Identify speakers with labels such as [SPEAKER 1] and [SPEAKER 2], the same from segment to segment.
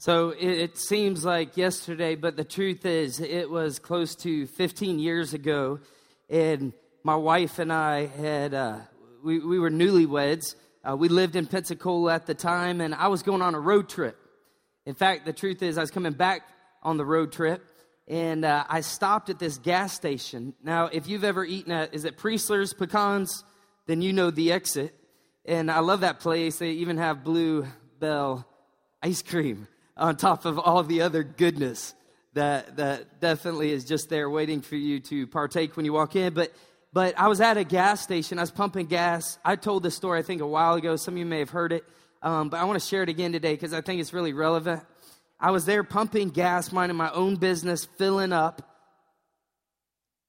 [SPEAKER 1] So it, it, seems like yesterday, but the truth is, it was close to 15 years ago. And my wife and I had, uh, we, we were newlyweds. Uh, we lived in Pensacola at the time, and I was going on a road trip. In fact, the truth is, I was coming back on the road trip, and uh, I stopped at this gas station. Now, if you've ever eaten at, is it Priester's Pecans? Then you know the exit. And I love that place. They even have Blue Bell ice cream on top of all the other goodness that, that definitely is just there waiting for you to partake when you walk in. But, but I was at a gas station, I was pumping gas. I told this story, I think, a while ago. Some of you may have heard it, um, but I want to share it again today because I think it's really relevant. I was there pumping gas, minding my own business, filling up.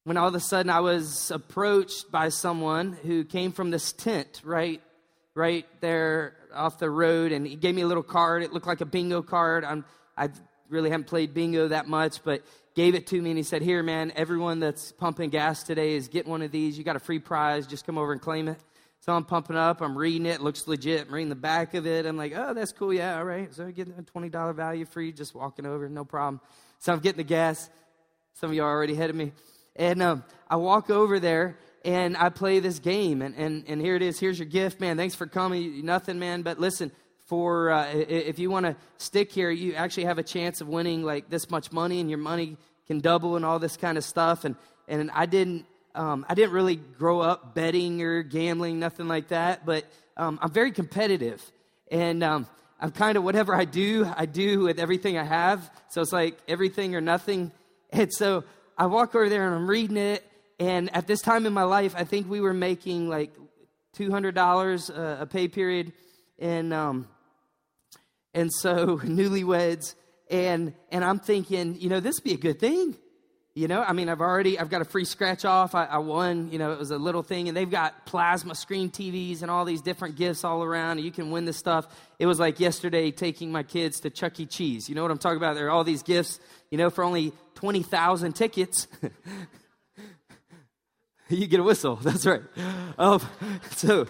[SPEAKER 1] When all of a sudden I was approached by someone who came from this tent right, right there off the road, and he gave me a little card. It looked like a bingo card. I'm, I really haven't played bingo that much, but gave it to me, and he said, "Here, man, everyone that's pumping gas today is getting one of these. You got a free prize. Just come over and claim it." So I'm pumping up. I'm reading it. it looks legit. I'm reading the back of it. I'm like, "Oh, that's cool. Yeah, all right." So I get a twenty dollar value free. Just walking over, no problem. So I'm getting the gas. Some of you are already ahead of me, and um, I walk over there and I play this game. And, and, and here it is. Here's your gift, man. Thanks for coming. Nothing, man. But listen, for uh, if you want to stick here, you actually have a chance of winning like this much money, and your money can double and all this kind of stuff. And and I didn't um, I didn't really grow up betting or gambling, nothing like that. But um, I'm very competitive, and um, I'm kind of whatever I do, I do with everything I have. So it's like everything or nothing. And so I walk over there and I'm reading it, and at this time in my life, I think we were making like $200 a pay period. And, um, and so newlyweds. And, and I'm thinking, you know, this would be a good thing. You know, I mean, I've already, I've got a free scratch off. I, I, won, you know, it was a little thing. And they've got plasma screen TVs and all these different gifts all around. You can win this stuff. It was like yesterday taking my kids to Chuck E. Cheese. You know what I'm talking about? There are all these gifts, you know, for only 20,000 tickets. you get a whistle. That's right. Um, so,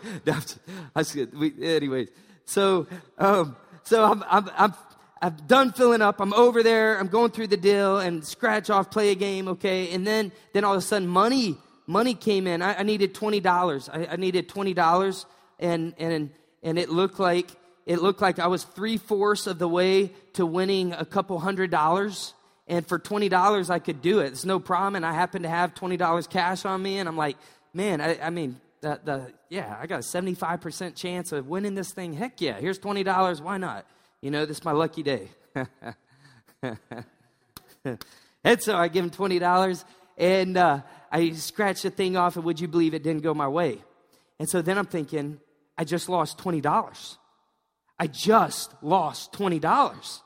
[SPEAKER 1] I, we, anyways, so, um, so I'm, I'm, I'm, I'm done filling up. I'm over there. I'm going through the deal and scratch off, play a game. Okay. And then, then all of a sudden money, money came in. I, I needed $20. I, I needed $20 and, and, and it looked like, it looked like I was three fourths of the way to winning a couple hundred dollars and for $20 I could do it. It's no problem. And I happen to have $20 cash on me. And I'm like, man, I, I mean, the, the, yeah, I got a 75% chance of winning this thing. Heck yeah, here's $20. Why not? You know, this is my lucky day. and so I give him $20 and uh, I scratch the thing off. And would you believe it didn't go my way? And so then I'm thinking, I just lost $20. I just lost $20.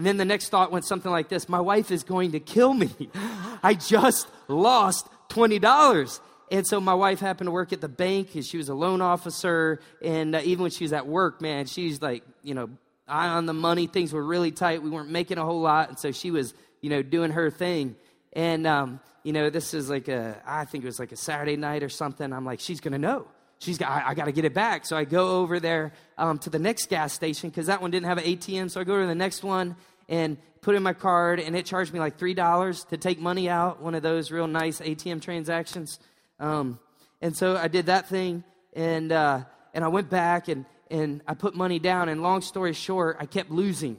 [SPEAKER 1] And then the next thought went something like this My wife is going to kill me. I just lost $20. And so my wife happened to work at the bank and she was a loan officer. And uh, even when she was at work, man, she's like, you know, eye on the money. Things were really tight. We weren't making a whole lot. And so she was, you know, doing her thing. And, um, you know, this is like a, I think it was like a Saturday night or something. I'm like, she's going to know she's got, I, I got to get it back. So I go over there um, to the next gas station because that one didn't have an ATM. So I go to the next one and put in my card, and it charged me like $3 to take money out, one of those real nice ATM transactions. Um, and so I did that thing, and, uh, and I went back and, and I put money down. And long story short, I kept losing.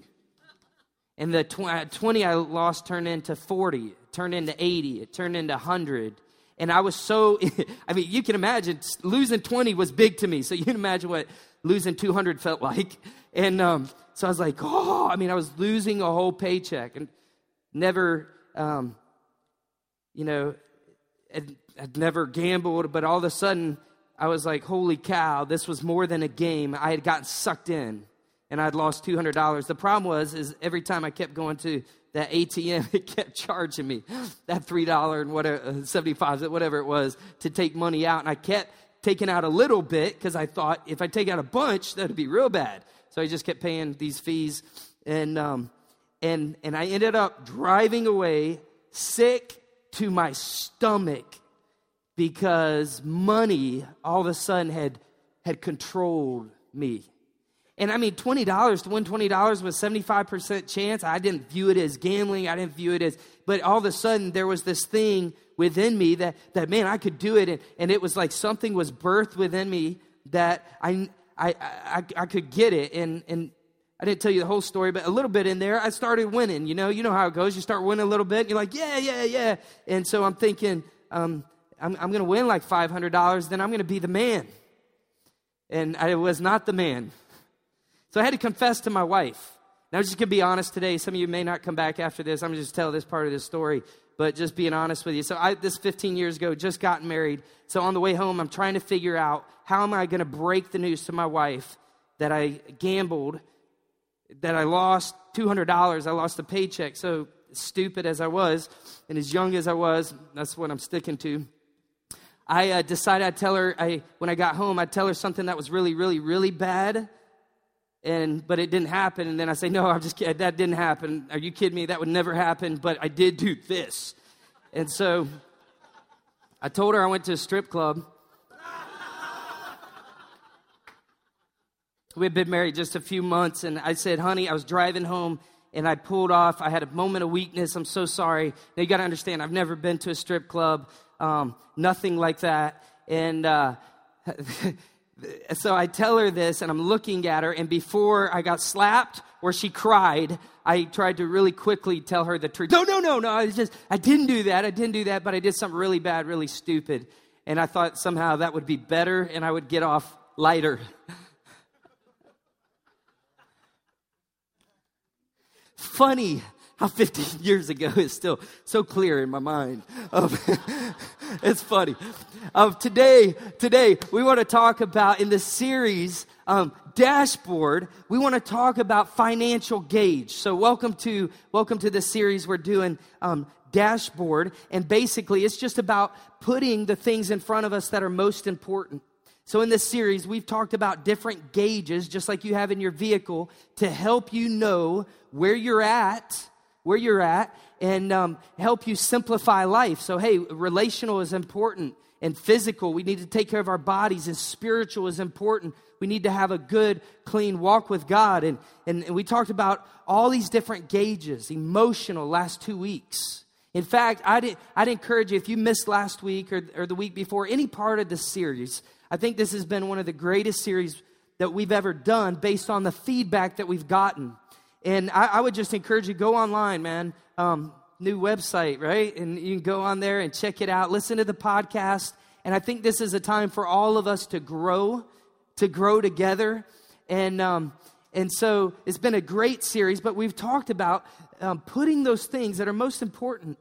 [SPEAKER 1] And the tw- uh, 20 I lost turned into 40, it turned into 80, it turned into 100. And I was so, I mean, you can imagine losing 20 was big to me. So you can imagine what losing 200 felt like. And um, so I was like, oh, I mean, I was losing a whole paycheck and never, um, you know, I'd, I'd never gambled, but all of a sudden I was like, holy cow, this was more than a game. I had gotten sucked in and I'd lost $200. The problem was, is every time I kept going to that ATM, it kept charging me that $3 and whatever, uh, 75, whatever it was to take money out. And I kept taking out a little bit because I thought if I take out a bunch, that'd be real bad. So I just kept paying these fees. And, um, and, and I ended up driving away sick to my stomach because money all of a sudden had, had controlled me. And I mean, $20 to win $20 was 75% chance. I didn't view it as gambling. I didn't view it as, but all of a sudden there was this thing within me that, that man, I could do it. And, and it was like something was birthed within me that I, I, I, I could get it. And, and I didn't tell you the whole story, but a little bit in there, I started winning. You know, you know how it goes. You start winning a little bit, you're like, yeah, yeah, yeah. And so I'm thinking, um, I'm, I'm going to win like $500, then I'm going to be the man. And I was not the man. So I had to confess to my wife. Now, I'm just going to be honest today. Some of you may not come back after this. I'm going to just tell this part of this story, but just being honest with you. So, I, this 15 years ago, just got married. So, on the way home, I'm trying to figure out how am I going to break the news to my wife that I gambled that I lost $200. I lost a paycheck. So stupid as I was and as young as I was, that's what I'm sticking to. I uh, decided I'd tell her, I, when I got home, I'd tell her something that was really, really, really bad. And, but it didn't happen. And then I say, no, I'm just kidding. That didn't happen. Are you kidding me? That would never happen. But I did do this. And so I told her I went to a strip club We had been married just a few months, and I said, honey, I was driving home and I pulled off. I had a moment of weakness. I'm so sorry. Now, you got to understand, I've never been to a strip club, um, nothing like that. And uh, so I tell her this, and I'm looking at her, and before I got slapped or she cried, I tried to really quickly tell her the truth. No, no, no, no. I just, I didn't do that. I didn't do that, but I did something really bad, really stupid. And I thought somehow that would be better and I would get off lighter. funny how 15 years ago is still so clear in my mind. Um, it's funny. Um, today, today we want to talk about in this series um, dashboard. We want to talk about financial gauge. So welcome to welcome to this series we're doing. Um, dashboard and basically it's just about putting the things in front of us that are most important so, in this series, we've talked about different gauges, just like you have in your vehicle, to help you know where you're at, where you're at, and um, help you simplify life. So, hey, relational is important, and physical, we need to take care of our bodies, and spiritual is important. We need to have a good, clean walk with God. And, and, and we talked about all these different gauges, emotional, last two weeks. In fact, I'd, I'd encourage you, if you missed last week or, or the week before, any part of this series, I think this has been one of the greatest series that we've ever done based on the feedback that we've gotten. And I, I would just encourage you go online, man. Um, new website, right? And you can go on there and check it out. Listen to the podcast. And I think this is a time for all of us to grow, to grow together. And um, and so it's been a great series. But we've talked about um, putting those things that are most important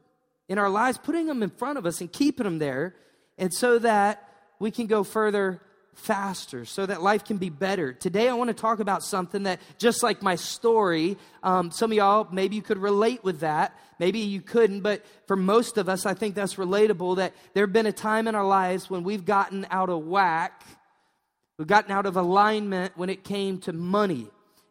[SPEAKER 1] in our lives, putting them in front of us and keeping them there, and so that we can go further faster so that life can be better. Today, I want to talk about something that, just like my story, um, some of y'all, maybe you could relate with that. Maybe you couldn't, but for most of us, I think that's relatable that there have been a time in our lives when we've gotten out of whack, we've gotten out of alignment when it came to money.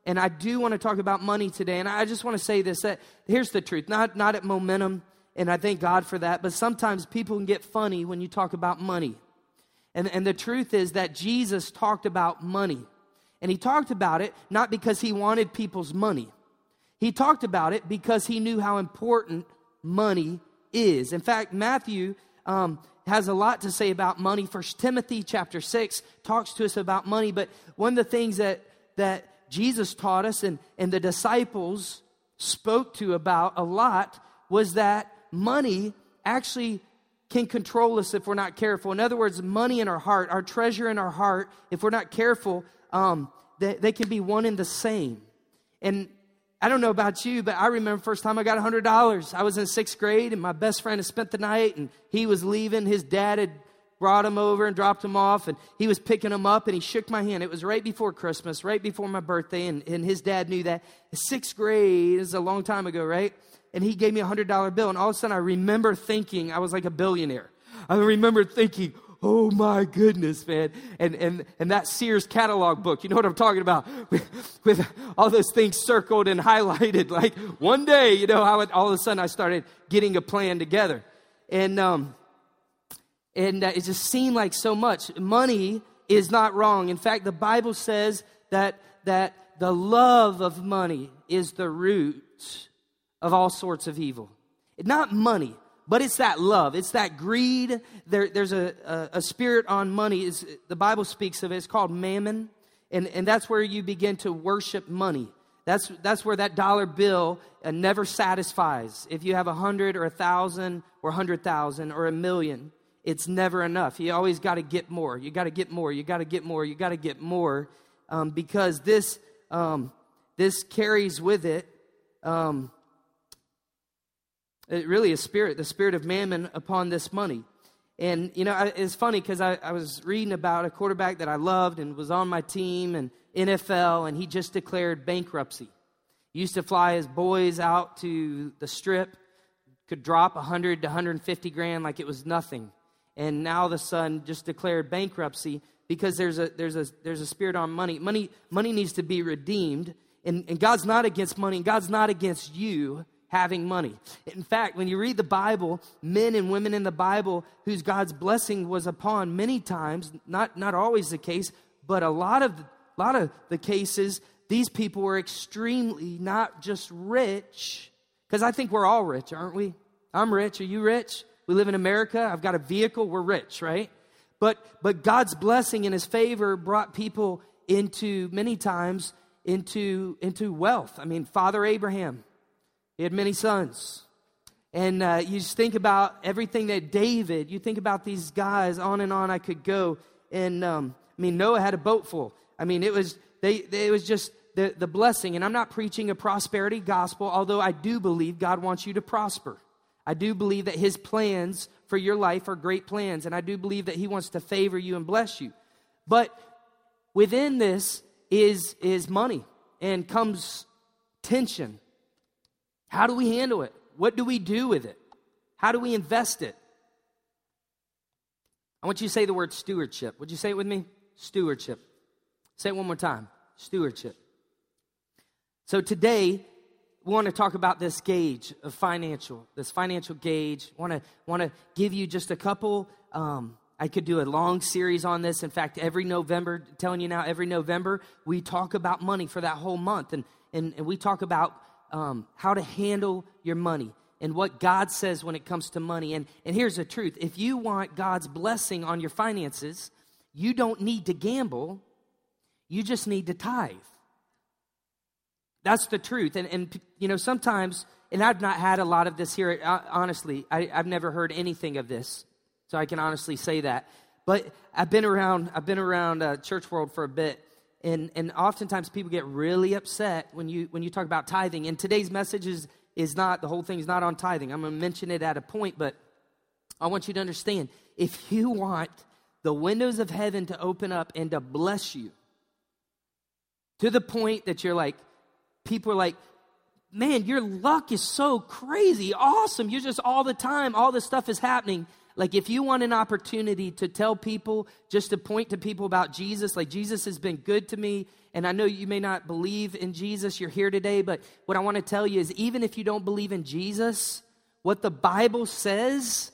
[SPEAKER 1] And I do want to talk about money today. And I just want to say this that here's the truth, not, not at momentum, and I thank God for that, but sometimes people can get funny when you talk about money. And, and the truth is that Jesus talked about money. And he talked about it not because he wanted people's money. He talked about it because he knew how important money is. In fact, Matthew um, has a lot to say about money. First Timothy chapter 6 talks to us about money. But one of the things that, that Jesus taught us and, and the disciples spoke to about a lot was that money actually can control us if we're not careful. In other words, money in our heart, our treasure in our heart, if we're not careful, um, they, they can be one and the same. And I don't know about you, but I remember first time I got $100. I was in sixth grade, and my best friend had spent the night, and he was leaving. His dad had brought him over and dropped him off, and he was picking him up, and he shook my hand. It was right before Christmas, right before my birthday, and, and his dad knew that. Sixth grade is a long time ago, right? And he gave me a hundred dollar bill. And all of a sudden, I remember thinking I was like a billionaire. I remember thinking, oh my goodness, man. And, and, and that Sears catalog book, you know what I'm talking about? With, with all those things circled and highlighted. Like one day, you know, how it, all of a sudden I started getting a plan together. And, um, and uh, it just seemed like so much. Money is not wrong. In fact, the Bible says that that the love of money is the root of all sorts of evil. Not money, but it's that love. It's that greed. There, there's a, a, a, spirit on money. Is the Bible speaks of it. It's called mammon. And, and that's where you begin to worship money. That's, that's where that dollar bill uh, never satisfies. If you have a hundred or a thousand or a hundred thousand or a million, it's never enough. You always got to get more. You got to get more. You got to get more. You got to get more um, because this, um, this carries with it um, it really a spirit, the spirit of mammon upon this money. And, you know, it's funny because I, I, was reading about a quarterback that I loved and was on my team and NFL, and he just declared bankruptcy. He used to fly his boys out to the strip, could drop 100 to 150 grand like it was nothing. And now the son just declared bankruptcy because there's a, there's a, there's a spirit on money. Money, money needs to be redeemed. And, and God's not against money, God's not against you having money. In fact, when you read the Bible, men and women in the Bible whose God's blessing was upon many times, not, not always the case, but a lot of, a lot of the cases, these people were extremely not just rich, because I think we're all rich, aren't we? I'm rich. Are you rich? We live in America. I've got a vehicle. We're rich, right? But, but God's blessing and his favor brought people into many times into, into wealth. I mean, Father Abraham, he had many sons. And uh, you just think about everything that David, you think about these guys, on and on I could go. And um, I mean, Noah had a boat full. I mean, it was, they, they, it was just the, the blessing. And I'm not preaching a prosperity gospel, although I do believe God wants you to prosper. I do believe that his plans for your life are great plans. And I do believe that he wants to favor you and bless you. But within this is, is money and comes tension how do we handle it? What do we do with it? How do we invest it? I want you to say the word stewardship. Would you say it with me? Stewardship. Say it one more time. Stewardship. So today, we want to talk about this gauge of financial, this financial gauge. Want to want to give you just a couple. Um, I could do a long series on this. In fact, every November, telling you now, every November we talk about money for that whole month, and and, and we talk about um, how to handle your money and what God says when it comes to money. And, and here's the truth if you want God's blessing on your finances, you don't need to gamble, you just need to tithe. That's the truth. And, and you know, sometimes, and I've not had a lot of this here, uh, honestly, I, I've never heard anything of this. So I can honestly say that. But I've been around, I've been around uh, church world for a bit. And, and oftentimes people get really upset when you, when you talk about tithing. And today's message is, is not, the whole thing is not on tithing. I'm going to mention it at a point, but I want you to understand if you want the windows of heaven to open up and to bless you to the point that you're like, people are like, man, your luck is so crazy, awesome. You're just all the time, all this stuff is happening. Like, if you want an opportunity to tell people, just to point to people about Jesus, like, Jesus has been good to me, and I know you may not believe in Jesus, you're here today, but what I want to tell you is even if you don't believe in Jesus, what the Bible says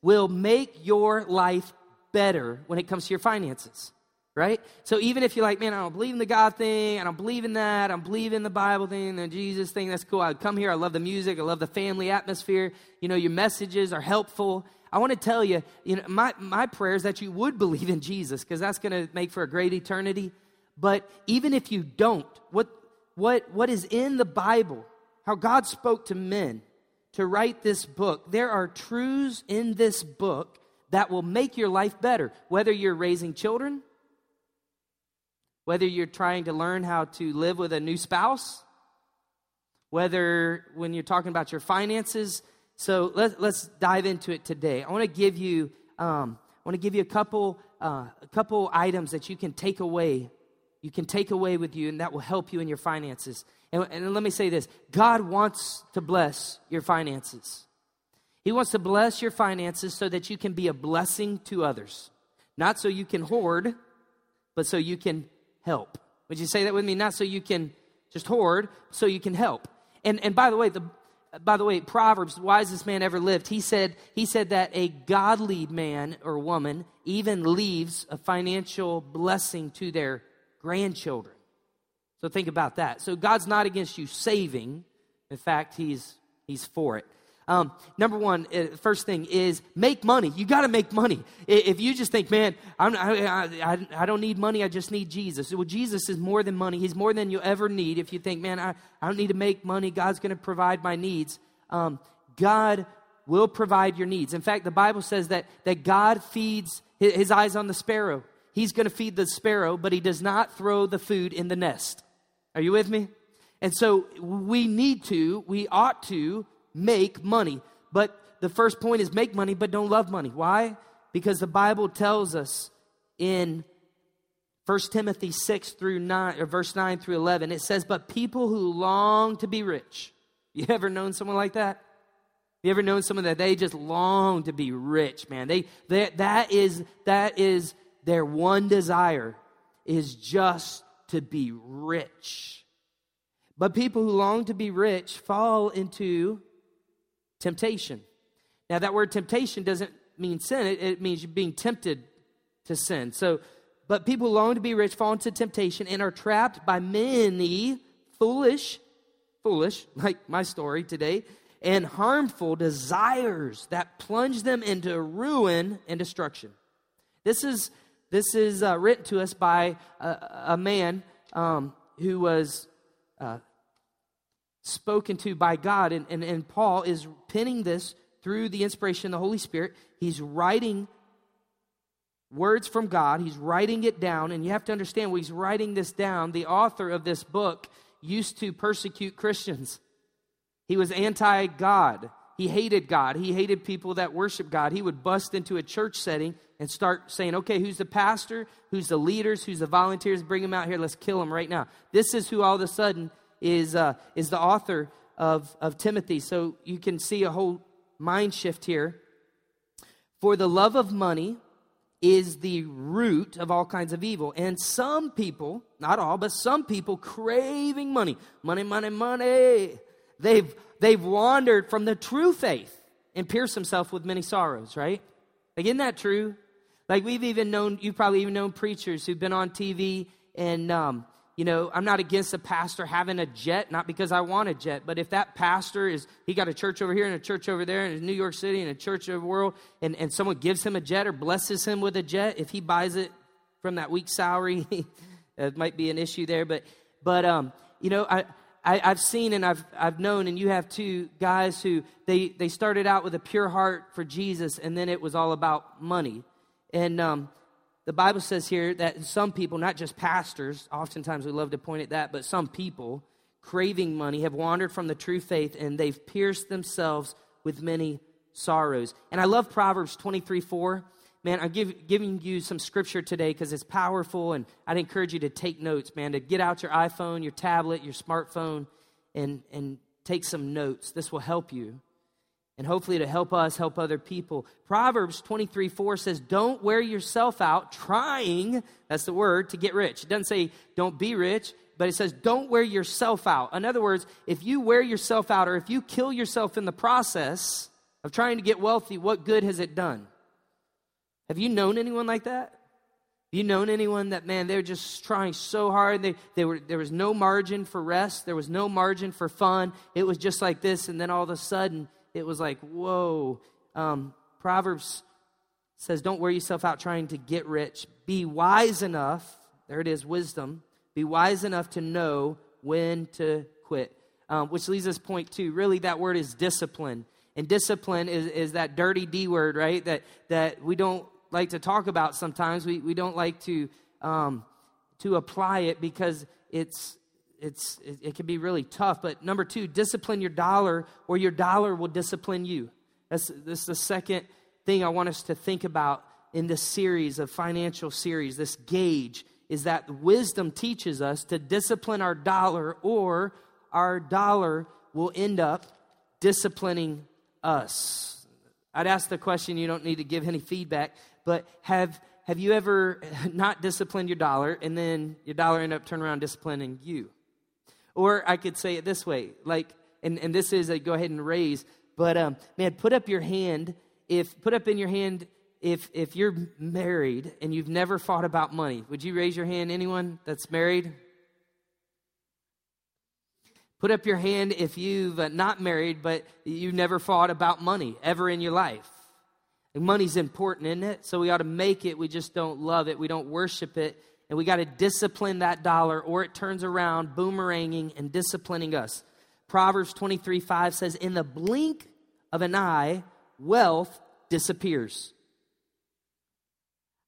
[SPEAKER 1] will make your life better when it comes to your finances right? So even if you're like, man, I don't believe in the God thing, I don't believe in that, I don't believe in the Bible thing, the Jesus thing, that's cool. I come here, I love the music, I love the family atmosphere. You know, your messages are helpful. I want to tell you, you know, my, my prayer is that you would believe in Jesus because that's going to make for a great eternity. But even if you don't, what, what, what is in the Bible, how God spoke to men to write this book, there are truths in this book that will make your life better. Whether you're raising children, whether you're trying to learn how to live with a new spouse, whether when you're talking about your finances, so let, let's dive into it today. I want to give you, um, I want to give you a couple, uh, a couple items that you can take away. You can take away with you, and that will help you in your finances. And, and let me say this: God wants to bless your finances. He wants to bless your finances so that you can be a blessing to others, not so you can hoard, but so you can help. Would you say that with me? Not so you can just hoard, so you can help. And and by the way, the by the way, Proverbs, wisest man ever lived, he said, he said that a godly man or woman even leaves a financial blessing to their grandchildren. So think about that. So God's not against you saving. In fact, He's He's for it. Um, number one, uh, thing is make money. You got to make money. If you just think, man, I'm, I, I, I, don't need money, I just need Jesus. Well, Jesus is more than money. He's more than you'll ever need. If you think, man, I, I don't need to make money, God's going to provide my needs. Um, God will provide your needs. In fact, the Bible says that, that God feeds his, his eyes on the sparrow. He's going to feed the sparrow, but he does not throw the food in the nest. Are you with me? And so we need to, we ought to make money. But the first point is make money, but don't love money. Why? Because the Bible tells us in 1 Timothy 6 through 9, or verse 9 through 11, it says, But people who long to be rich. You ever known someone like that? You ever known someone that they just long to be rich, man? They, they that is that is their one desire is just to be rich. But people who long to be rich fall into temptation. Now, that word temptation doesn't mean sin, it, it means being tempted to sin. So, but people long to be rich fall into temptation and are trapped by many foolish, foolish, like my story today, and harmful desires that plunge them into ruin and destruction. This is this is uh, written to us by a, a man um, who was uh, spoken to by God. And, and, and Paul is penning this through the inspiration of the Holy Spirit. He's writing words from God, he's writing it down. And you have to understand when he's writing this down, the author of this book used to persecute Christians. He was anti God. He hated God. He hated people that worship God. He would bust into a church setting and start saying, okay, who's the pastor? Who's the leaders? Who's the volunteers? Bring them out here. Let's kill them right now. This is who all of a sudden is, uh, is the author of, of Timothy. So you can see a whole mind shift here. For the love of money is the root of all kinds of evil. And some people, not all, but some people craving money, money, money, money, they've, they've wandered from the true faith and pierced themselves with many sorrows, right? Like, isn't that true? Like, we've even known, you've probably even known preachers who've been on TV and, um, you know, I'm not against a pastor having a jet, not because I want a jet, but if that pastor is, he got a church over here and a church over there in New York City and a church over the world, and, and someone gives him a jet or blesses him with a jet, if he buys it from that week's salary, it might be an issue there. But, but um, you know, I, I, have seen and I've, I've known, and you have two guys who they, they started out with a pure heart for Jesus, and then it was all about money. And um, the Bible says here that some people, not just pastors, oftentimes we love to point at that, but some people craving money have wandered from the true faith and they've pierced themselves with many sorrows. And I love Proverbs 23 4. Man, I'm give, giving you some scripture today because it's powerful, and I'd encourage you to take notes, man, to get out your iPhone, your tablet, your smartphone, and, and take some notes. This will help you and hopefully to help us help other people. Proverbs 23 4 says, Don't wear yourself out trying, that's the word, to get rich. It doesn't say don't be rich, but it says don't wear yourself out. In other words, if you wear yourself out or if you kill yourself in the process of trying to get wealthy, what good has it done? Have you known anyone like that? You known anyone that, man, they're just trying so hard? They, they were, there was no margin for rest, there was no margin for fun. It was just like this, and then all of a sudden, it was like, whoa. Um, Proverbs says, Don't wear yourself out trying to get rich. Be wise enough, there it is, wisdom. Be wise enough to know when to quit. Um, which leads us point two. Really, that word is discipline. And discipline is, is that dirty D word, right? That, that we don't like to talk about sometimes. We, we don't like to, um, to apply it because it's, it's, it, it can be really tough. But number two, discipline your dollar, or your dollar will discipline you. That's, this is the second thing I want us to think about in this series of financial series, this gauge, is that wisdom teaches us to discipline our dollar, or our dollar will end up disciplining us. I'd ask the question, you don't need to give any feedback, but have, have you ever not disciplined your dollar and then your dollar end up turning around disciplining you? Or I could say it this way, like, and, and this is a go ahead and raise, but um, man, put up your hand if put up in your hand if if you're married and you've never fought about money. Would you raise your hand? Anyone that's married? Put up your hand if you've uh, not married, but you've never fought about money ever in your life. money's important, isn't it? So we ought to make it. We just don't love it. We don't worship it. And we got to discipline that dollar, or it turns around, boomeranging and disciplining us. Proverbs 23 5 says, In the blink of an eye, wealth disappears.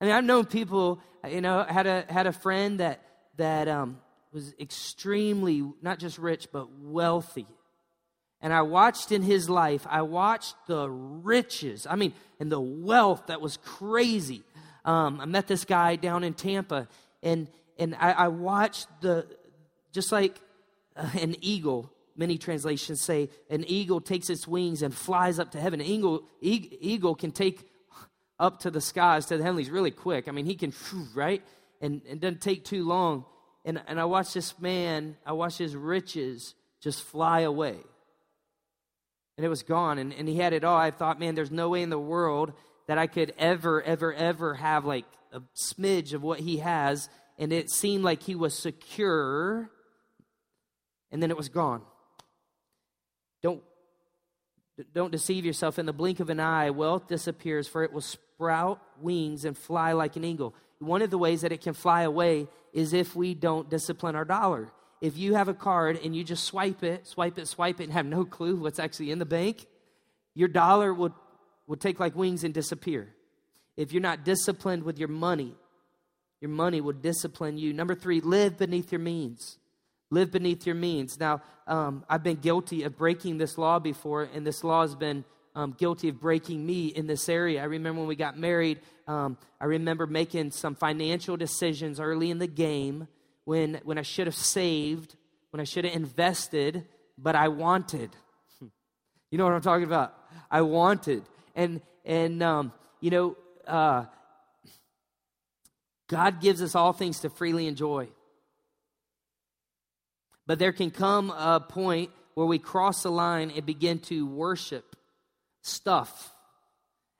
[SPEAKER 1] I mean, I've known people, you know, had a had a friend that that um, was extremely not just rich but wealthy, and I watched in his life. I watched the riches. I mean, and the wealth that was crazy. Um, I met this guy down in Tampa, and and I, I watched the just like uh, an eagle many translations say an eagle takes its wings and flies up to heaven. An eagle, eagle can take up to the skies, to the heavenlies really quick. I mean, he can, right? And it doesn't take too long. And, and I watched this man, I watched his riches just fly away. And it was gone. And, and he had it all. I thought, man, there's no way in the world that I could ever, ever, ever have like a smidge of what he has. And it seemed like he was secure. And then it was gone. Don't, don't deceive yourself. In the blink of an eye, wealth disappears, for it will sprout wings and fly like an eagle. One of the ways that it can fly away is if we don't discipline our dollar. If you have a card and you just swipe it, swipe it, swipe it, and have no clue what's actually in the bank, your dollar will, will take like wings and disappear. If you're not disciplined with your money, your money will discipline you. Number three, live beneath your means. Live beneath your means. Now, um, I've been guilty of breaking this law before, and this law has been um, guilty of breaking me in this area. I remember when we got married, um, I remember making some financial decisions early in the game when, when I should have saved, when I should have invested, but I wanted. You know what I'm talking about? I wanted. And, and um, you know, uh, God gives us all things to freely enjoy. But there can come a point where we cross the line and begin to worship stuff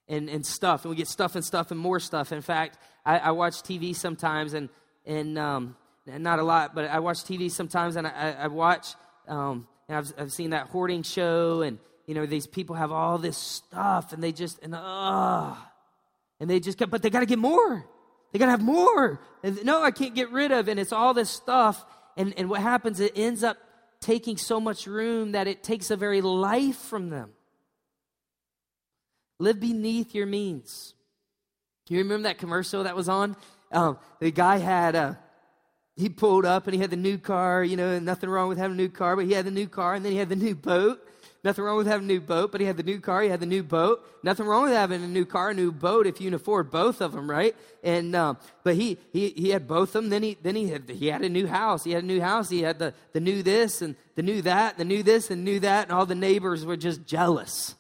[SPEAKER 1] and, and stuff. And we get stuff and stuff and more stuff. In fact, I, I watch TV sometimes and, and, um, not a lot, but I watch TV sometimes and I, I watch, um, and I've, I've seen that hoarding show and, you know, these people have all this stuff and they just, and, uh, and they just, but they got to get more. They got to have more. And, no, I can't get rid of. And it's all this stuff and, and what happens, it ends up taking so much room that it takes a very life from them. Live beneath your means. You remember that commercial that was on? Um, the guy had a, he pulled up and he had the new car, you know, nothing wrong with having a new car, but he had the new car and then he had the new boat. Nothing wrong with having a new boat, but he had the new car, he had the new boat. Nothing wrong with having a new car, a new boat if you can afford both of them, right? And um, but he he he had both of them. Then he then he had he had a new house. He had a new house. He had the the new this and the new that, the new this and new that, and all the neighbors were just jealous.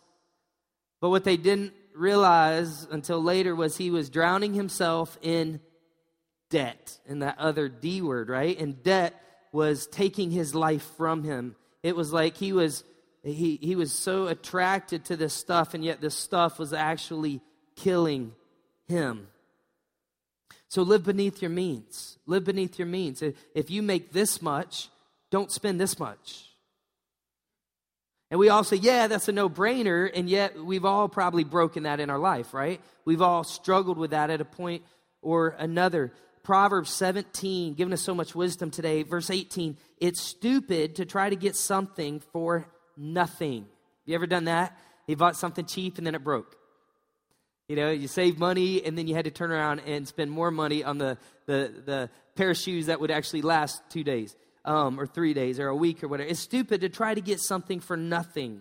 [SPEAKER 1] But what they didn't realize until later was he was drowning himself in debt, in that other D word, right? And debt was taking his life from him. It was like he was he, he was so attracted to this stuff, and yet this stuff was actually killing him. So live beneath your means. Live beneath your means. If you make this much, don't spend this much. And we all say, yeah, that's a no brainer. And yet we've all probably broken that in our life, right? We've all struggled with that at a point or another. Proverbs 17, giving us so much wisdom today, verse 18 it's stupid to try to get something for nothing. Have you ever done that? You bought something cheap and then it broke. You know, you save money and then you had to turn around and spend more money on the, the, the pair of shoes that would actually last two days um, or three days or a week or whatever. It's stupid to try to get something for nothing.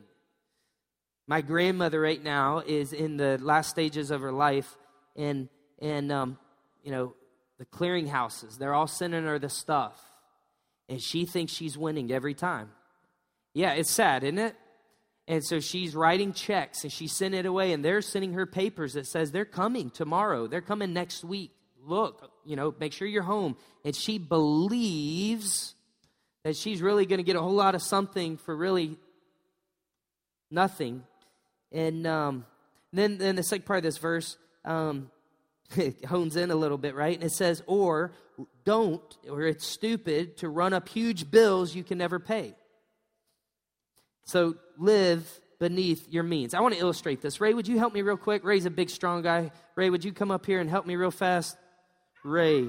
[SPEAKER 1] My grandmother right now is in the last stages of her life, and and um, you know the clearinghouses. They're all sending her the stuff, and she thinks she's winning every time. Yeah, it's sad, isn't it? And so she's writing checks and she sent it away, and they're sending her papers that says they're coming tomorrow, they're coming next week. Look, you know, make sure you're home. And she believes that she's really going to get a whole lot of something for really nothing. And um, then, then the second part of this verse um, hones in a little bit, right? And it says, or don't, or it's stupid to run up huge bills you can never pay. So live beneath your means. I want to illustrate this. Ray, would you help me real quick? Ray's a big, strong guy. Ray, would you come up here and help me real fast? Ray.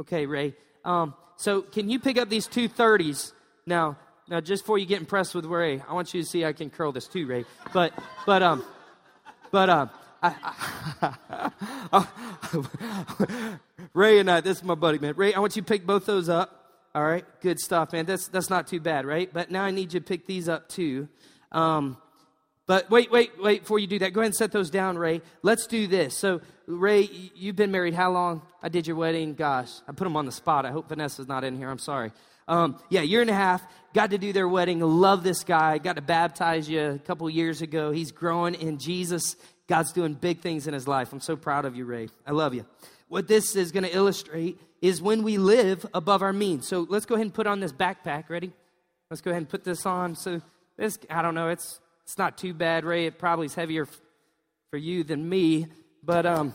[SPEAKER 1] Okay, Ray. Um, so can you pick up these two 30s? Now, now, just before you get impressed with Ray, I want you to see I can curl this too, Ray. But, but, um, but, um, I, I, Ray and I, this is my buddy, man. Ray, I want you to pick both those up. All right, good stuff, man. That's that's not too bad, right? But now I need you to pick these up too. Um, but wait, wait, wait. Before you do that, go ahead and set those down, Ray. Let's do this. So, Ray, you've been married how long? I did your wedding. Gosh, I put them on the spot. I hope Vanessa's not in here. I'm sorry. Um, yeah, year and a half. Got to do their wedding. Love this guy. Got to baptize you a couple years ago. He's growing in Jesus. God's doing big things in his life. I'm so proud of you, Ray. I love you. What this is going to illustrate is when we live above our means. So let's go ahead and put on this backpack. Ready? Let's go ahead and put this on. So this, I don't know, it's it's not too bad, Ray. It probably is heavier f- for you than me, but um,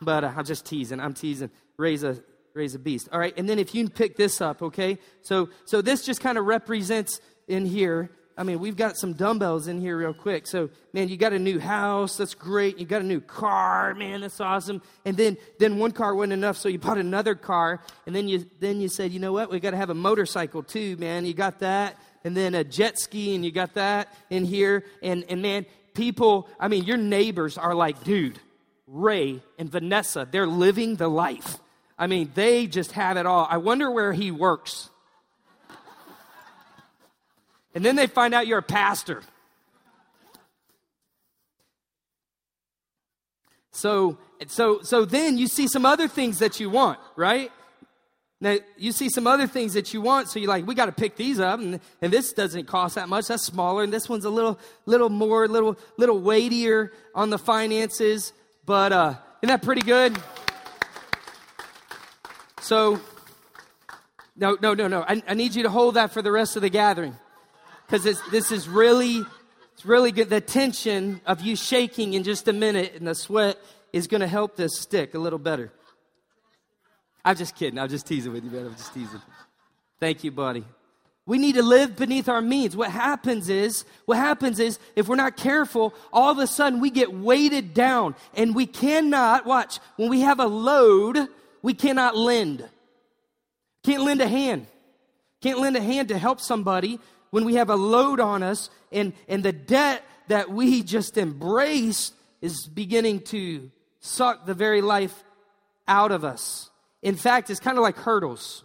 [SPEAKER 1] but uh, I'm just teasing. I'm teasing. Ray's a Ray's a beast. All right, and then if you can pick this up, okay? So so this just kind of represents in here I mean, we've got some dumbbells in here real quick. So, man, you got a new house. That's great. You got a new car. Man, that's awesome. And then, then one car wasn't enough, so you bought another car. And then you, then you said, you know what? We got to have a motorcycle too, man. You got that. And then a jet ski, and you got that in here. And, and man, people, I mean, your neighbors are like, dude, Ray and Vanessa, they're living the life. I mean, they just have it all. I wonder where he works. And then they find out you're a pastor. So, so, so then you see some other things that you want, right? Now, you see some other things that you want, so you're like, we got to pick these up, and, and this doesn't cost that much. That's smaller, and this one's a little, little more, little, little weightier on the finances. But uh, isn't that pretty good? So, no, no, no, no. I, I need you to hold that for the rest of the gathering because this is really, it's really good. The tension of you shaking in just a minute and the sweat is going to help this stick a little better. I'm just kidding. I'm just teasing with you, man. I'm just teasing. Thank you, buddy. We need to live beneath our means. What happens is, what happens is, if we're not careful, all of a sudden we get weighted down and we cannot, watch, when we have a load, we cannot lend. Can't lend a hand. Can't lend a hand to help somebody when we have a load on us and, and the debt that we just embrace is beginning to suck the very life out of us. In fact, it's kind of like hurdles.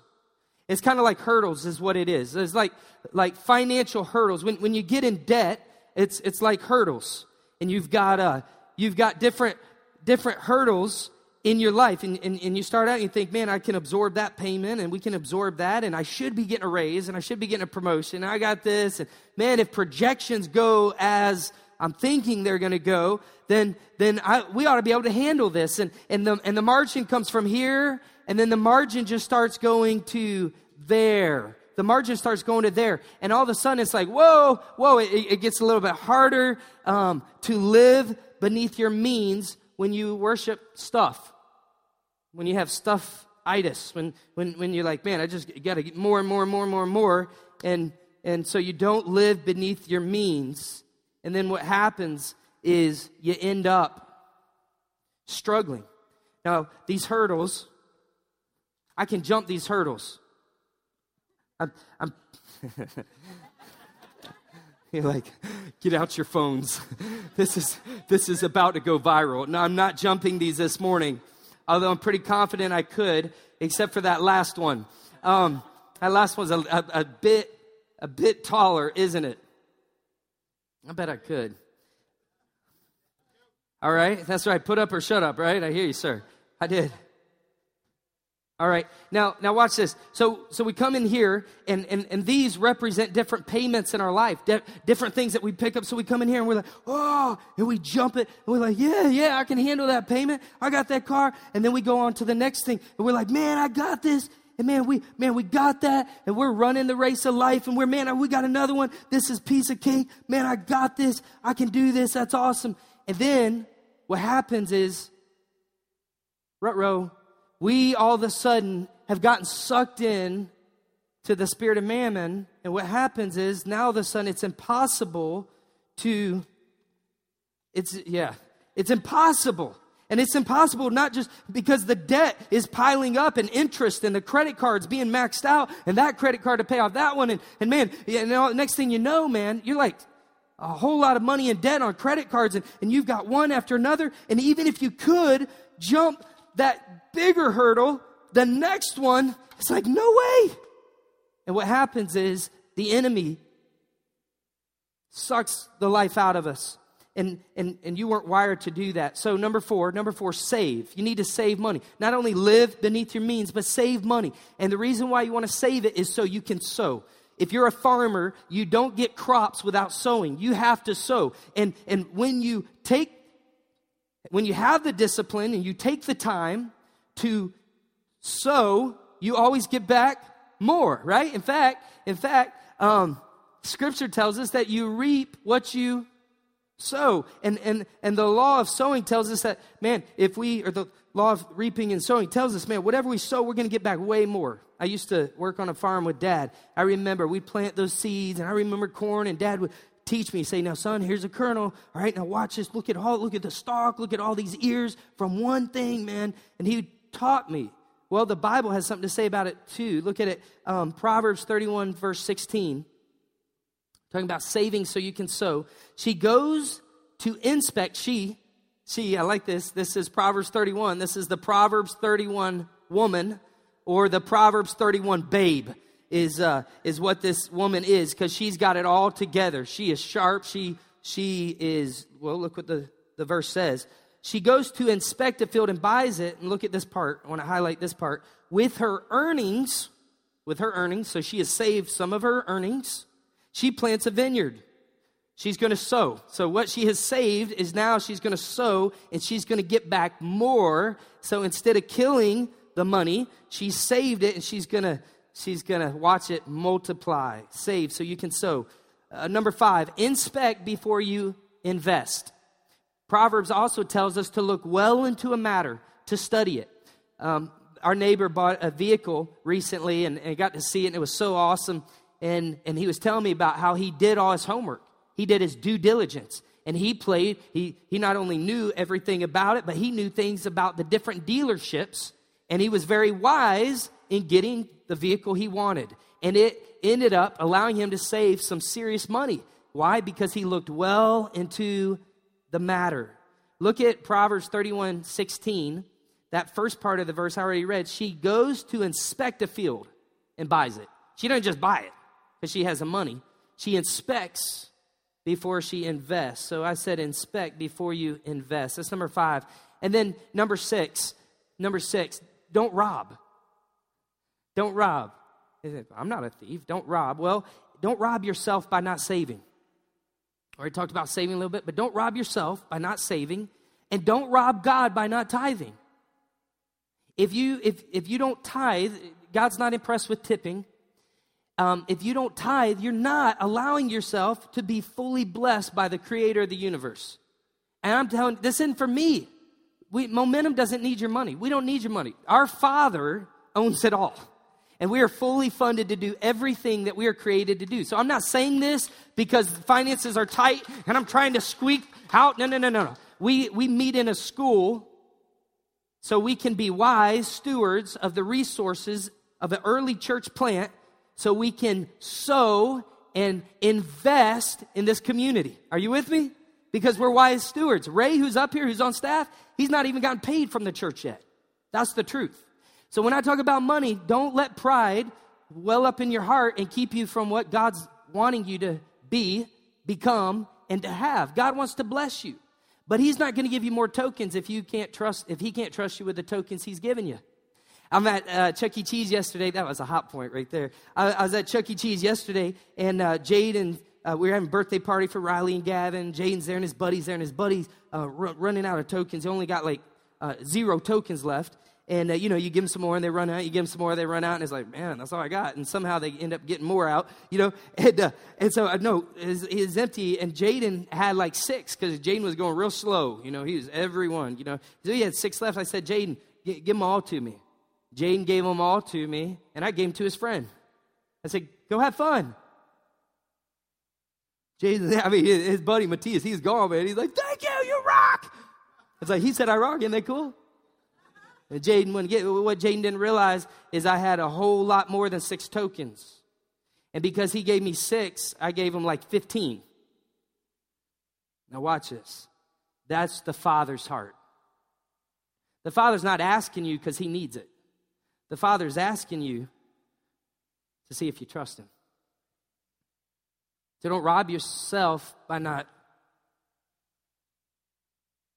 [SPEAKER 1] It's kind of like hurdles is what it is. It's like, like financial hurdles. When, when you get in debt, it's, it's like hurdles. And you've got, uh, you've got different, different hurdles in your life and, and, and, you start out and you think man i can absorb that payment and we can absorb that and i should be getting a raise and i should be getting a promotion i got this and man if projections go as i'm thinking they're going to go then then I, we ought to be able to handle this. And, and, the, and the margin comes from here and then the margin just starts going to there. The margin starts going to there. And all of a sudden it's like whoa whoa it, it gets a little bit harder um, to live beneath your means when you worship stuff when you have stuff itis, when, when, when you're like, man, I just got to get more and more and more and more and more. And, and so you don't live beneath your means. And then what happens is you end up struggling. Now, these hurdles, I can jump these hurdles. I'm, I'm You're like, get out your phones. this is this is about to go viral. No, I'm not jumping these this morning although I'm pretty confident I could, except for that last one. Um, that last one's a, a, a bit a bit taller, isn't it? I bet I could. All right, that's right. Put up or shut up, right? I hear you, sir. I did. All right. Now, now watch this. So, so we come in here, and, and, and these represent different payments in our life, di- different things that we pick up. So we come in here and we're like, oh, and we jump it, and we're like, yeah, yeah, I can handle that payment. I got that car. And then we go on to the next thing, and we're like, man, I got this. And man, we, man, we got that, and we're running the race of life, and we're, man, we got another one. This is piece of cake. Man, I got this. I can do this. That's awesome. And then what happens is, rut row, we all of a sudden have gotten sucked in to the spirit of mammon And what happens is now all of a sudden it's impossible to, it's, yeah, it's impossible. And it's impossible not just because the debt is piling up and interest and the credit cards being maxed out and that credit card to pay off that one. And, and man, you next thing you know, man, you're like a whole lot of money in debt on credit cards and, and you've got one after another. And even if you could jump that bigger hurdle, the next one, it's like, no way. And what happens is the enemy sucks the life out of us and, and, and you weren't wired to do that. So, number four, number four, save. You need to save money. Not only live beneath your means, but save money. And the reason why you want to save it is so you can sow. If you're a farmer, you don't get crops without sowing. You have to sow. And, and when you take, when you have the discipline and you take the time to sow, you always get back more, right? In fact, in fact, um, scripture tells us that you reap what you sow. And, and, and the law of sowing tells us that, man, if we, or the law of reaping and sowing tells us, man, whatever we sow, we're going to get back way more. I used to work on a farm with dad. I remember we'd plant those seeds, and I remember corn, and dad would teach me, say, now, son, here's a kernel. All right, now watch this. Look at all, look at the stalk. Look at all these ears from one thing, man. And he taught me. Well, the Bible has something to say about it too. Look at it, um, Proverbs 31, verse 16 talking about saving so you can sow. She goes to inspect. She, she, I like this. This is Proverbs 31. This is the Proverbs 31 woman or the Proverbs 31 babe is, uh, is what this woman is because she's got it all together. She is sharp. She, she is, well, look what the, the verse says. She goes to inspect the field and buys it. And look at this part. I want to highlight this part. With her earnings, with her earnings, so she has saved some of her earnings she plants a vineyard. She's going to sow. So, what she has saved is now she's going to sow and she's going to get back more. So, instead of killing the money, she saved it and she's going to she's going to watch it multiply, save so you can sow. Uh, number five, inspect before you invest. Proverbs also tells us to look well into a matter, to study it. Um, our neighbor bought a vehicle recently and, and got to see it, and it was so awesome and, and he was telling me about how he did all his homework. He did his due diligence. And he played, he, he not only knew everything about it, but he knew things about the different dealerships. And he was very wise in getting the vehicle he wanted. And it ended up allowing him to save some serious money. Why? Because he looked well into the matter. Look at Proverbs 31 16. That first part of the verse I already read. She goes to inspect a field and buys it. She doesn't just buy it because she has the money. She inspects before she invests. So I said inspect before you invest. That's number five. And then number six, number six, don't rob. Don't rob. I'm not a thief. Don't rob. Well, don't rob yourself by not saving. Already talked about saving a little bit, but don't rob yourself by not saving, and don't rob God by not tithing. If you if if you don't tithe, God's not impressed with tipping um, if you don't tithe, you're not allowing yourself to be fully blessed by the creator of the universe. And I'm telling this isn't for me. We, momentum doesn't need your money. We don't need your money. Our Father owns it all. And we are fully funded to do everything that we are created to do. So I'm not saying this because finances are tight and I'm trying to squeak out. No, no, no, no, no. We, we meet in a school so we can be wise stewards of the resources of an early church plant so we can sow and invest in this community. Are you with me? Because we're wise stewards. Ray, who's up here, who's on staff, he's not even gotten paid from the church yet. That's the truth. So when I talk about money, don't let pride well up in your heart and keep you from what God's wanting you to be, become, and to have. God wants to bless you. But he's not going to give you more tokens if you can't trust if he can't trust you with the tokens he's given you. I'm at uh, Chuck E. Cheese yesterday. That was a hot point right there. I, I was at Chuck E. Cheese yesterday, and uh, Jade and uh, we were having a birthday party for Riley and Gavin. Jaden's there, and his buddies there, and his buddies uh, r- running out of tokens. He only got like uh, zero tokens left. And, uh, you know, you give them some more and they run out. You give them some more, they run out. And it's like, man, that's all I got. And somehow they end up getting more out, you know. And, uh, and so, uh, no, it's empty. And Jaden had like six because Jaden was going real slow. You know, he was everyone, you know. So he had six left. I said, Jaden, give them all to me. Jaden gave them all to me, and I gave them to his friend. I said, Go have fun. Jaden, I mean, his buddy Matthias, he's gone, man. He's like, thank you, you rock. It's like, he said I rock. Isn't that cool? Jaden wouldn't get what Jaden didn't realize is I had a whole lot more than six tokens. And because he gave me six, I gave him like 15. Now, watch this. That's the Father's heart. The Father's not asking you because he needs it, the Father's asking you to see if you trust him. So don't rob yourself by not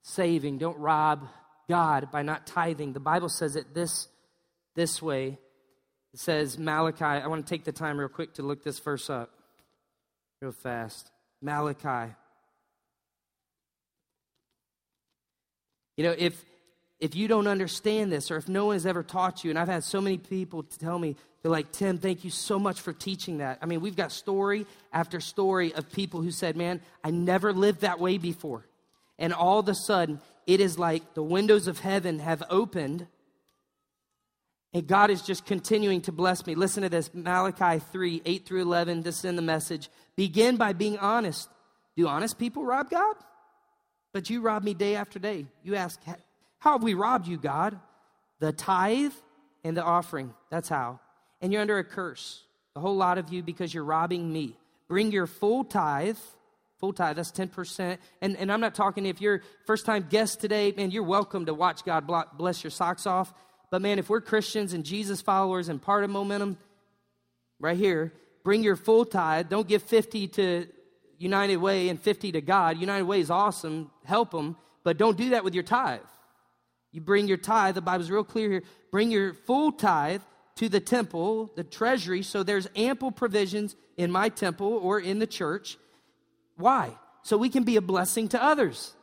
[SPEAKER 1] saving. Don't rob God by not tithing. The Bible says it this, this way. It says, Malachi, I want to take the time real quick to look this verse up real fast. Malachi. You know, if if you don't understand this or if no one has ever taught you, and I've had so many people tell me, they're like, Tim, thank you so much for teaching that. I mean, we've got story after story of people who said, Man, I never lived that way before. And all of a sudden, it is like the windows of heaven have opened and God is just continuing to bless me. Listen to this Malachi 3 8 through 11. This is in the message. Begin by being honest. Do honest people rob God? But you rob me day after day. You ask, How have we robbed you, God? The tithe and the offering. That's how. And you're under a curse, a whole lot of you, because you're robbing me. Bring your full tithe full tithe that's 10% and, and i'm not talking if you're first time guest today man you're welcome to watch god bless your socks off but man, if we're Christians and Jesus followers and part of momentum, right here, bring your full tithe. Don't give 50 to United Way and 50 to God. United Way is awesome. Help them. But don't do that with your tithe. You bring your tithe, the Bible's real clear here. Bring your full tithe to the temple, the treasury, so there's ample provisions in my temple or in the church. Why? So we can be a blessing to others.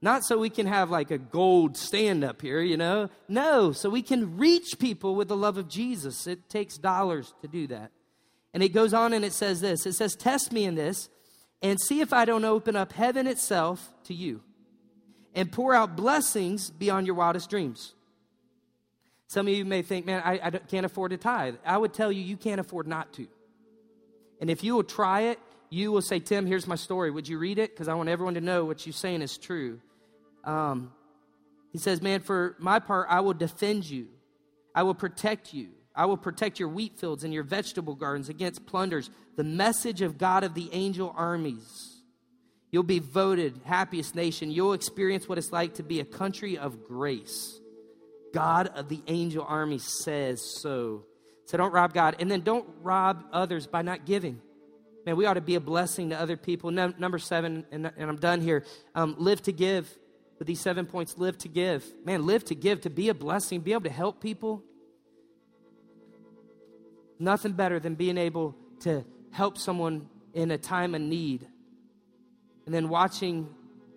[SPEAKER 1] Not so we can have like a gold stand up here, you know. No, so we can reach people with the love of Jesus. It takes dollars to do that. And it goes on and it says this it says, Test me in this and see if I don't open up heaven itself to you and pour out blessings beyond your wildest dreams. Some of you may think, man, I, I can't afford to tithe. I would tell you, you can't afford not to. And if you will try it, you will say, Tim, here's my story. Would you read it? Because I want everyone to know what you're saying is true. Um, he says, Man, for my part, I will defend you, I will protect you. I will protect your wheat fields and your vegetable gardens against plunders. The message of God of the angel armies. You'll be voted happiest nation. You'll experience what it's like to be a country of grace. God of the angel army says so. So don't rob God. And then don't rob others by not giving. Man, we ought to be a blessing to other people. No, number seven, and, and, I'm done here. Um, live to give with these seven points live to give. Man, live to give, to be a blessing, be able to help people. Nothing better than being able to help someone in a time of need and then watching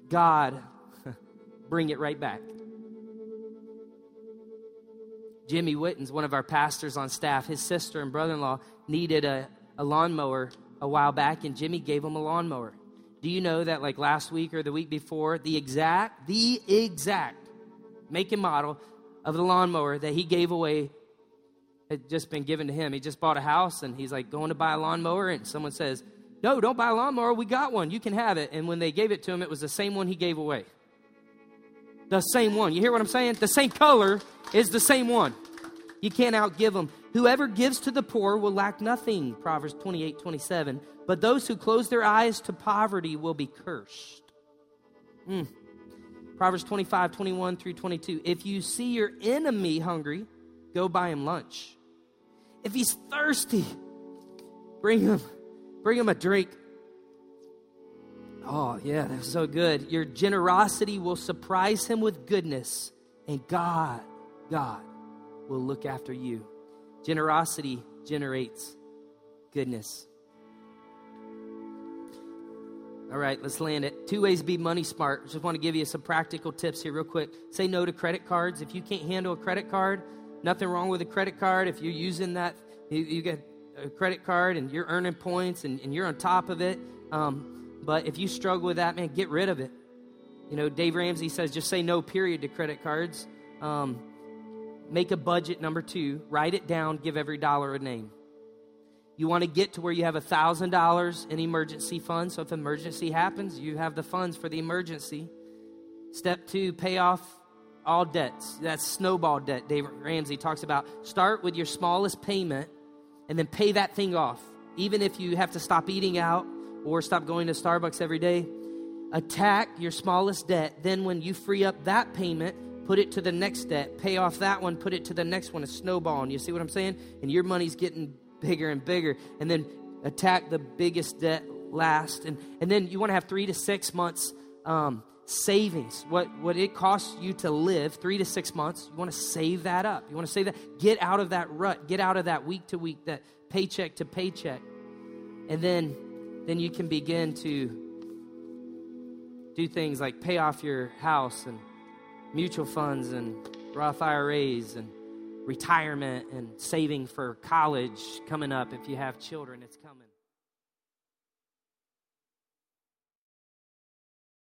[SPEAKER 1] God bring it right back. Jimmy Witten's one of our pastors on staff. His sister and brother in law needed a, a lawnmower a while back, and Jimmy gave him a lawnmower. Do you know that like last week or the week before, the exact, the exact make and model of the lawnmower that he gave away had just been given to him. He just bought a house and he's like going to buy a lawnmower and someone says, No, don't buy a lawnmower. We got one. You can have it. And when they gave it to him, it was the same one he gave away. The same one. You hear what I'm saying? The same color is the same one. You can't outgive them. Whoever gives to the poor will lack nothing. Proverbs 28 27 but those who close their eyes to poverty will be cursed. Mm. Proverbs 25, 21 through 22. If you see your enemy hungry, go buy him lunch. If he's thirsty, bring him, bring him a drink. Oh, yeah, that's so good. Your generosity will surprise him with goodness, and God, God will look after you. Generosity generates goodness. All right, let's land it. Two ways to be money smart. Just want to give you some practical tips here, real quick. Say no to credit cards. If you can't handle a credit card, nothing wrong with a credit card. If you're using that, you, you get a credit card and you're earning points and, and you're on top of it. Um, but if you struggle with that, man, get rid of it. You know, Dave Ramsey says just say no, period, to credit cards. Um, make a budget, number two, write it down, give every dollar a name. You want to get to where you have $1,000 in emergency funds. So if emergency happens, you have the funds for the emergency. Step two, pay off all debts. That's snowball debt. David Ramsey talks about start with your smallest payment and then pay that thing off. Even if you have to stop eating out or stop going to Starbucks every day, attack your smallest debt. Then, when you free up that payment, put it to the next debt, pay off that one, put it to the next one, a snowball. And you see what I'm saying? And your money's getting bigger and bigger. And then attack the biggest debt last. And, and then you want to have three to six months um, savings. What, what it costs you to live, three to six months, you want to save that up. You want to save that. Get out of that rut. Get out of that week to week, that paycheck to paycheck. And then, then you can begin to do things like pay off your house and mutual funds and Roth IRAs and retirement and saving for college coming up if you have children. It's coming.